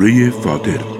سوره فاطر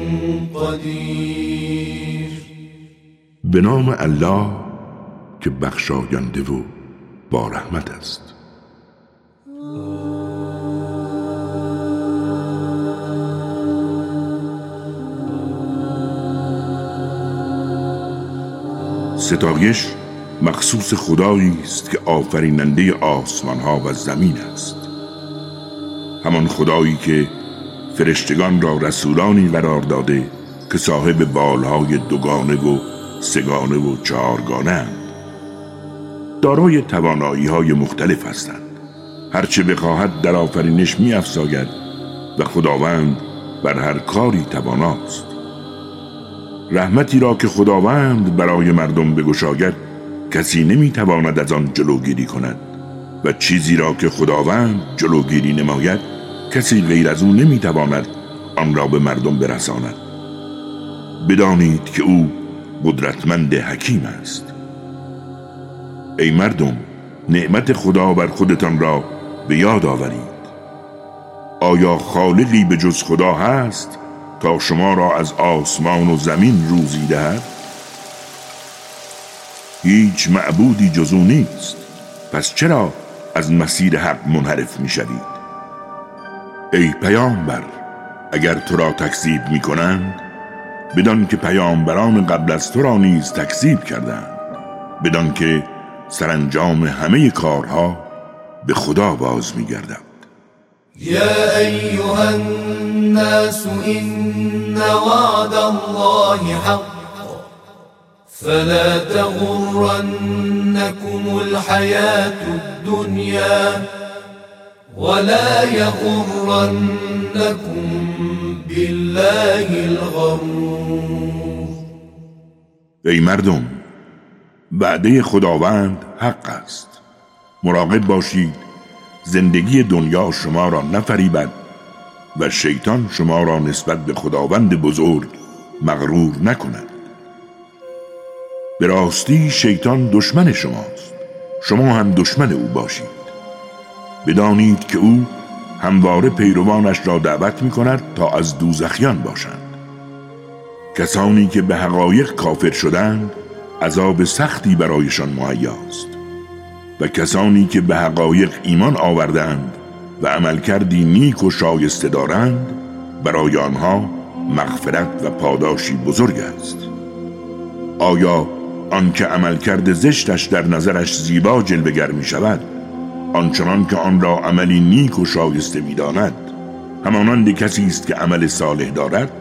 قدیر. به نام الله که بخشاینده و با رحمت است. ستایش مخصوص خدایی است که آفریننده آسمان ها و زمین است. همان خدایی که فرشتگان را رسولانی قرار داده که صاحب بالهای دوگانه و سگانه و چهارگانه اند. دارای توانایی های مختلف هستند. هرچه بخواهد در آفرینش می افزاید و خداوند بر هر کاری تواناست. رحمتی را که خداوند برای مردم بگشاید کسی نمی‌تواند از آن جلوگیری کند و چیزی را که خداوند جلوگیری نماید کسی غیر از او نمی‌تواند آن را به مردم برساند. بدانید که او قدرتمند حکیم است. ای مردم نعمت خدا بر خودتان را به یاد آورید. آیا خالقی به جز خدا هست تا شما را از آسمان و زمین روزی دهد؟ هیچ معبودی جزو نیست. پس چرا از مسیر حق منحرف می شدید ای پیامبر اگر تو را تکذیب می کنند بدان که پیامبران قبل از تو را نیز تکذیب کردند بدان که سرانجام همه کارها به خدا باز می گردند يا أيها الناس إن وعد الله حق فلا تغرنكم الحياة الدنيا ولا يغرنكم بالله الغرور. ای مردم بعده خداوند حق است. مراقب باشید زندگی دنیا شما را نفریبد و شیطان شما را نسبت به خداوند بزرگ مغرور نکند. به راستی شیطان دشمن شماست. شما هم دشمن او باشید. بدانید که او همواره پیروانش را دعوت می کند تا از دوزخیان باشند. کسانی که به حقایق کافر شدند عذاب سختی برایشان مهیاست. و کسانی که به حقایق ایمان آوردند و عمل کردی نیک و شایسته دارند برای آنها مغفرت و پاداشی بزرگ است. آیا آنکه عملکرد زشتش در نظرش زیبا جلوگر می شود آنچنان که آن را عملی نیک و شایسته می داند همانند کسی است که عمل صالح دارد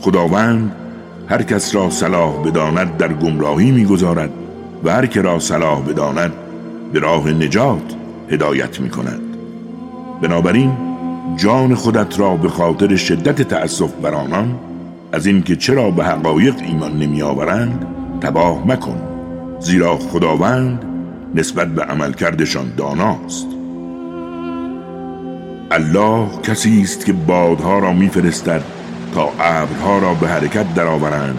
خداوند هر کس را صلاح بداند در گمراهی می‌گذارد و هر که را صلاح بداند به راه نجات هدایت می کند بنابراین جان خودت را به خاطر شدت تأسف بر آنان از اینکه چرا به حقایق ایمان نمی آورند تباه مکن. زیرا خداوند نسبت به عملکردشان داناست. الله کسی است که بادها را میفرستد تا ابرها را به حرکت درآورند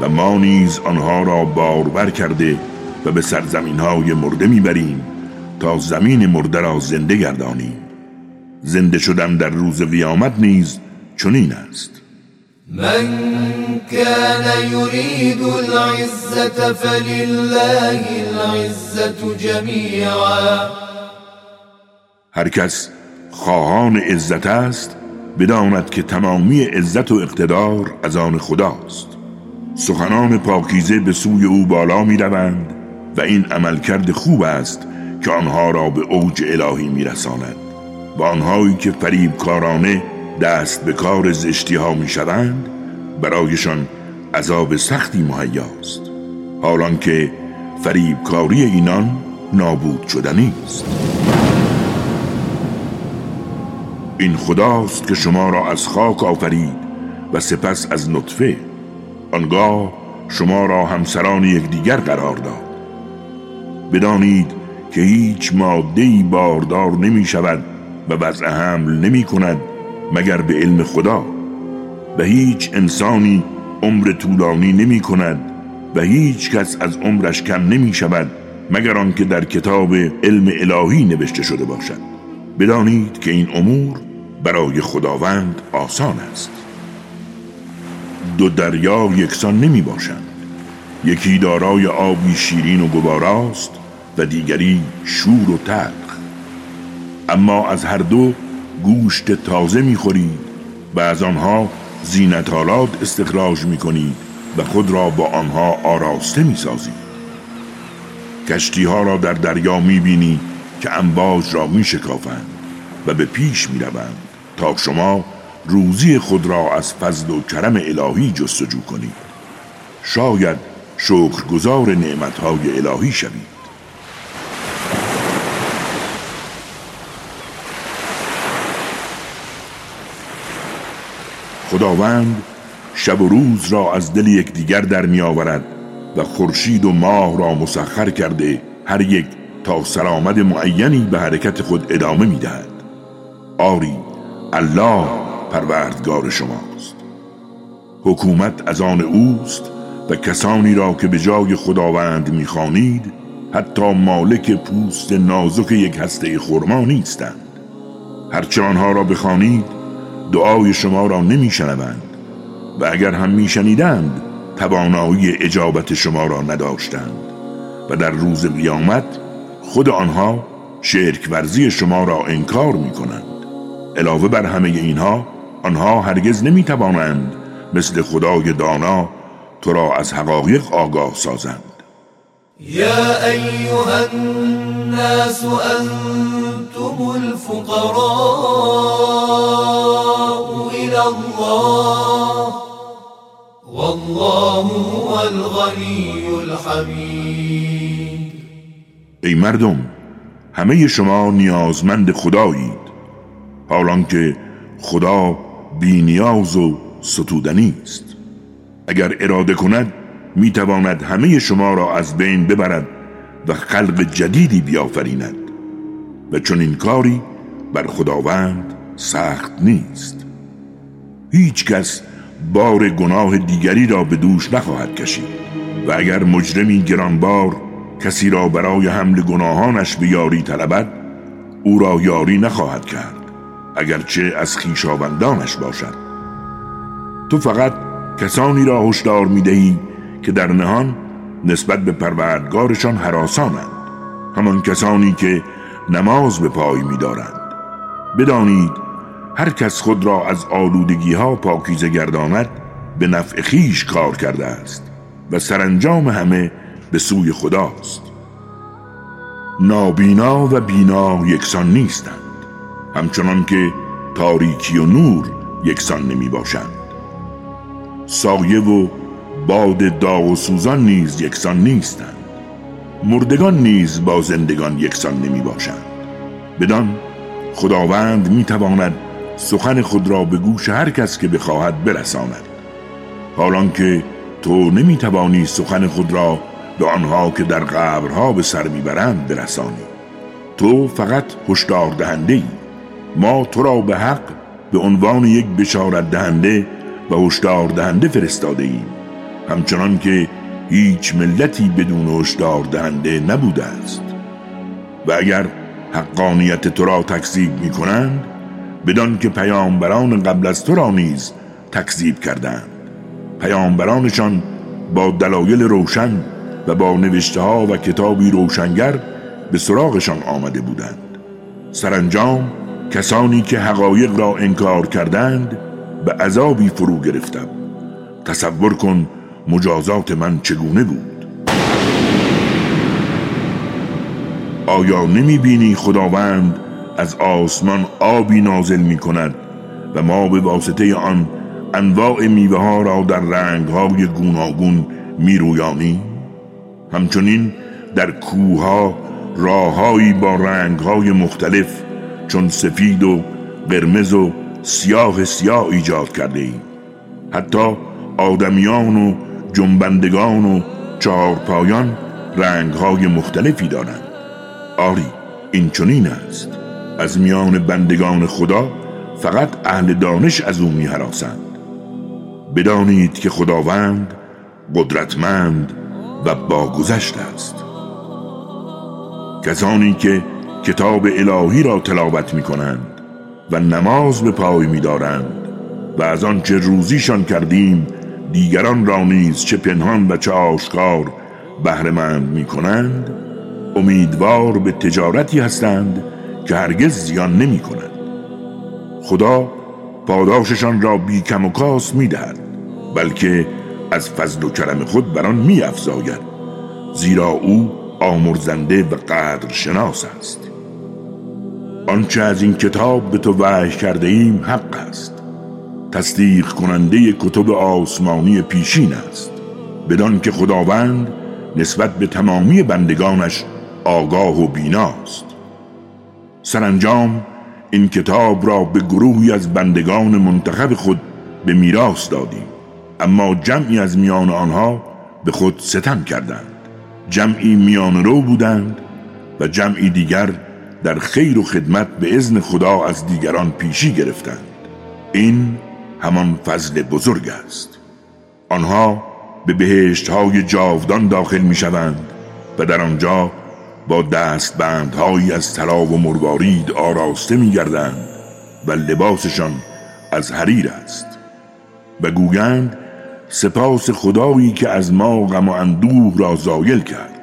و ما نیز آنها را باربر کرده و به سرزمین های مرده می‌بریم تا زمین مرده را زنده گردانیم. زنده شدن در روز قیامت نیز چنین است. من كان يريد العزة فلله العزة جميعا. هر کس خواهان عزت است بداند که تمامی عزت و اقتدار از آن خداست. سخنان پاکیزه به سوی او بالا می روند و این عملکرد خوب است که آنها را به اوج الهی میرساند. و آنهایی که فریب کارانه دست به کار زشتی ها می شوند برایشان عذاب سختی مهیاست. حالان که فریبکاری اینان نابود شدنی است این خداست که شما را از خاک آفرید و سپس از نطفه. آنگاه شما را همسران یکدیگر قرار داد. بدانید که هیچ ماده باردار نمی شود و وضع حمل نمی کند مگر به علم خدا؟ و هیچ انسانی عمر طولانی نمی کند و هیچ کس از عمرش کم نمی شود مگر آنکه در کتاب علم الهی نوشته شده باشد. بدانید که این امور برای خداوند آسان است. دو دریا یکسان نمی باشند. یکی دارای آبی شیرین و گواراست و دیگری شور و تلخ. اما از هر دو گوشت تازه می‌خورید و از آنها زینتالات استخراج می‌کنید و خود را با آنها آراسته می‌سازید کشتی ها را در دریا می‌بینی که انباج را میشکافند و به پیش می‌روند تا شما روزی خود را از فضل و کرم الهی جستجو کنید شاید شکرگزار نعمتهای الهی شوید خداوند شب و روز را از دل یکدیگر در می آورد و خورشید و ماه را مسخر کرده هر یک تا سرآمد معینی به حرکت خود ادامه می دهد. آری الله پروردگار شماست حکومت از آن اوست و کسانی را که به جای خداوند می‌خوانید حتی مالک پوست نازک یک هسته خرما نیستند هرچه آنها را بخوانید دعای شما را نمیشنوند و اگر هم میشنیدند توانایی اجابت شما را نداشتند و در روز قیامت خود آنها شرک ورزی شما را انکار می کنند علاوه بر همه اینها آنها هرگز نمی توانند مثل خدای دانا تو را از حقایق آگاه سازند. یا ایها الناس انتم الفقراء. الى الله. والله هو الغنی الحمید ای مردم همه شما نیازمند خدایید. حالان که خدا بینیاز و ستودنی است. اگر اراده کند می‌تواند همه شما را از بین ببرد و خلق جدیدی بیافریند. و چون این کاری بر خداوند سخت نیست. هیچ کس بار گناه دیگری را به دوش نخواهد کشید. و اگر مجرمی گرانبار کسی را برای حمل گناهانش به یاری طلبد او را یاری نخواهد کرد اگرچه از خیشاوندانش باشد. تو فقط کسانی را هشدار می‌دهی که در نهان نسبت به پروردگارشان حراسانند. همان کسانی که نماز به پای میدارند. بدانید هر کس خود را از آلودگی ها پاکیزه گرداند به نفع خیش کار کرده است و سرانجام همه به سوی خداست. نابینا و بینا یکسان نیستند همچنان که تاریکی و نور یکسان نمی باشند. سایه و باد داغ و سوزان نیز یکسان نیستند. مردگان نیز با زندگان یکسان نمی باشند. بدان خداوند می تواند سخن خود را به گوش هر کس که بخواهد برساند. حالان که تو نمی توانی سخن خود را به آنها که در قبرها به سر می‌برند برسانی. تو فقط هشدار دهنده ای ما تو را به حق به عنوان یک بشارت دهنده و هشدار دهنده فرستاده ایم همچنان که هیچ ملتی بدون هشدار دهنده نبوده است. و اگر حقانیت تو را تکذیب می کنند بدان که پیامبران قبل از تو را نیز تکذیب کردند. پیامبرانشان با دلایل روشن و با نوشته ها و کتابی روشنگر به سراغشان آمده بودند. سرانجام کسانی که حقایق را انکار کردند به عذابی فرو گرفتم. تصور کن مجازات من چگونه بود. آیا نمی بینی خداوند از آسمان آبی نازل می کند و ما به واسطه آن انواع میوه ها را در رنگ های گوناگون می رویانی؟ همچنین در کوه ها راههایی با رنگ های مختلف چون سفید و قرمز و سیاه سیاه ایجاد کرده ایم حتی آدمیان و جنبندگان و چهارپایان رنگ های مختلفی دارند. آری این چنین است. از میان بندگان خدا فقط اهل دانش از او می حراسند بدانید که خداوند قدرتمند و باگذشت است. کسانی که کتاب الهی را تلاوت می کنند و نماز به پای می دارند و از آنچه روزیشان کردیم دیگران را نیز چه پنهان و چه آشکار بهرهمند می کنند امیدوار به تجارتی هستند که هرگز زیان نمی کنند خدا پاداششان را بی کم و کاس می دهد بلکه از فضل و کرم خود بران می افزاید زیرا او آمرزنده و قدر شناس است. آنچه از این کتاب به تو وحی کرده ایم حق است. تصدیق کننده کتب آسمانی پیشین است. بدان که خداوند نسبت به تمامی بندگانش آگاه و بیناست. سرانجام این کتاب را به گروهی از بندگان منتخب خود به میراث دادیم. اما جمعی از میان آنها به خود ستم کردند. جمعی میان رو بودند و جمعی دیگر در خیر و خدمت به ازن خدا از دیگران پیشی گرفتند. این همان فضل بزرگ است. آنها به بهشت های جاودان داخل می شوند و در آنجا با دستبندهایی از طلا و مروارید آراسته می گردند و لباسشان از حریر است. و گوگند سپاس خدایی که از ما غم و اندوه را زایل کرد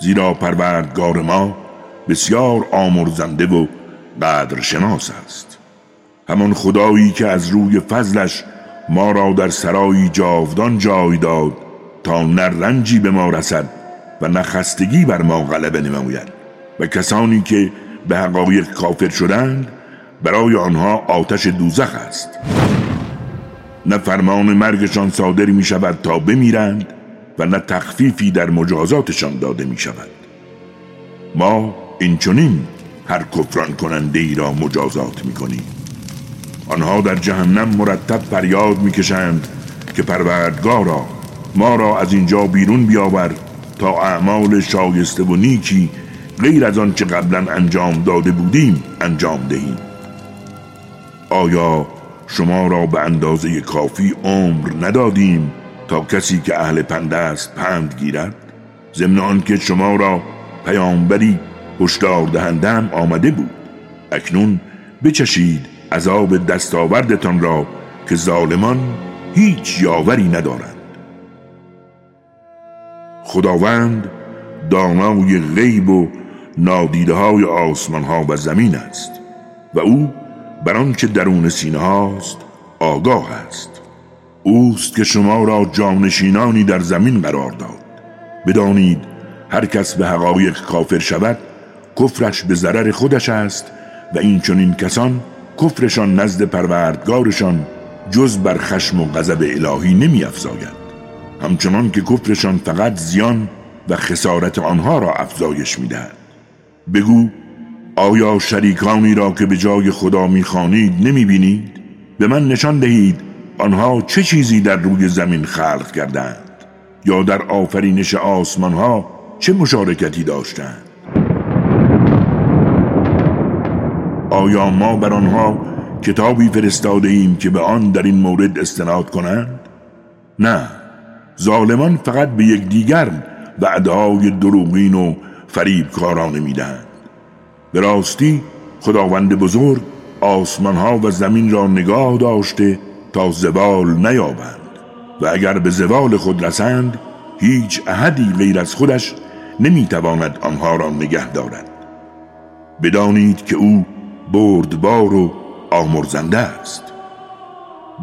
زیرا پروردگار ما بسیار آمرزنده و قدرشناس است. همان خدایی که از روی فضلش ما را در سرایی جاودان جای داد تا نه رنجی به ما رسد و نه خستگی بر ما غلبه نماید و کسانی که به حقایق کافر شدند برای آنها آتش دوزخ است. نه فرمان مرگشان صادر می شود تا بمیرند و نه تخفیفی در مجازاتشان داده می شود. ما این چونین هر کفران کننده ای را مجازات می کنیم. آنها در جهنم مرتب فریاد می کشند که پروردگارا ما را از اینجا بیرون بیاور تا اعمال شایسته و نیکی غیر از آنچه قبلا انجام داده بودیم انجام دهیم. آیا شما را به اندازه کافی عمر ندادیم تا کسی که اهل پند است پند گیرد؟ ضمن آنکه شما را پیامبری هشدار دهندم آمده بود. اکنون بچشید عذاب دستاوردتان را که ظالمان هیچ یاوری ندارند. خداوند دانای غیب و نادیده های آسمان ها و زمین است و او بر آنچه درون سینه هاست آگاه است. اوست که شما را جانشینانی در زمین قرار داد. بدانید هر کس به حقایق کافر شود کفرش به ضرر خودش است و این چنین کسان کفرشان نزد پروردگارشان جز بر خشم و غضب الهی نمی افزاید همچنان که کفرشان فقط زیان و خسارت آنها را افزایش می دهد. بگو آیا شریکانی را که به جای خدا می‌خوانید نمی بینید؟ به من نشان دهید آنها چه چیزی در روی زمین خلق کردند یا در آفرینش آسمان ها چه مشارکتی داشتند آیا ما بر آنها کتابی فرستاده ایم که به آن در این مورد استناد کنند نه ظالمان فقط به یکدیگر وعدهای دروغین و فریبکارانه می‌دهند به راستی خداوند بزرگ آسمان ها و زمین را نگاه داشته تا زوال نیابند و اگر به زوال خود رسند هیچ احدی غیر از خودش نمی‌تواند آنها را نگه دارد. بدانید که او بردبار و آمرزنده است.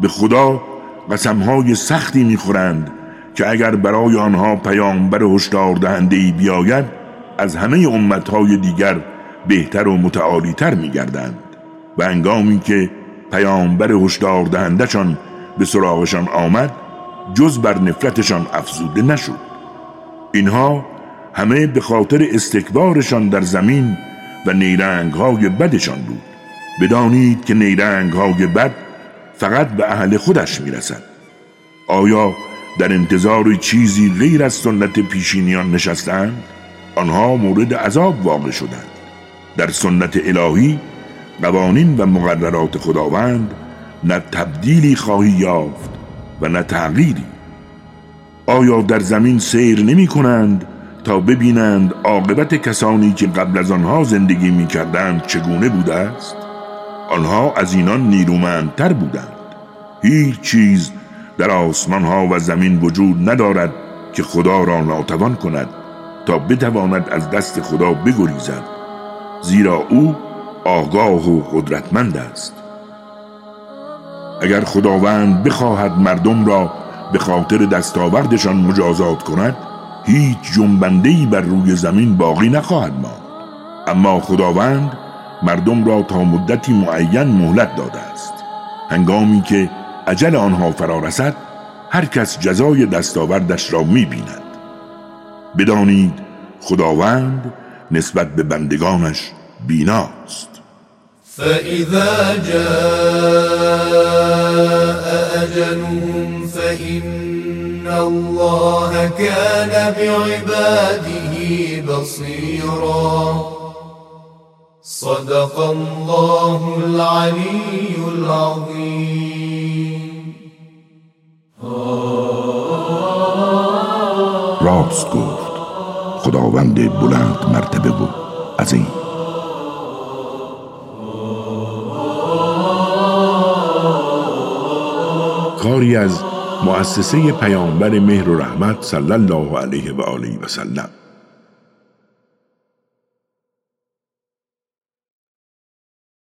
به خدا قسمهای سختی می‌خورند که اگر برای آنها پیامبر هشدار دهنده ای بیاید از همه امتهای دیگر بهتر و متعالیتر می گردند و انگامی که پیامبر هشدار دهندشان به سراغشان آمد جز بر نفرتشان افزوده نشد. اینها همه به خاطر استکبارشان در زمین و نیرنگ های بدشان بود. بدانید که نیرنگ های بد فقط به اهل خودش می‌رسد. آیا در انتظار چیزی غیر از سنت پیشینیان نشستند آنها مورد عذاب واقع شدند. در سنت الهی قوانین و مقررات خداوند نه تبدیلی خواهی یافت و نه تغییری. آیا در زمین سیر نمی کنند تا ببینند عاقبت کسانی که قبل از آنها زندگی می کردند چگونه بوده است؟ آنها از اینان نیرومندتر بودند. هیچ چیز در آسمان ها و زمین وجود ندارد که خدا را ناتوان کند تا بتواند از دست خدا بگریزد زیرا او آگاه و قدرتمند است. اگر خداوند بخواهد مردم را به خاطر دستاوردشان مجازات کند هیچ جنبندهی بر روی زمین باقی نخواهد ماند. اما خداوند مردم را تا مدتی معین مهلت داده است. هنگامی که عجل آنها فرا رسد هر کس جزای دستاوردش را می‌بیند. بدانید خداوند نسبت به بندگانش بیناست. فإذا جاء أجلهم فإن الله كان بعباده بصيرا. صدق الله العلي العظيم. راست گفت. خداوند بلند مرتبه و عظیم. کاری از مؤسسه پیامبر مهر و رحمت صلی الله علیه و آله و سلم.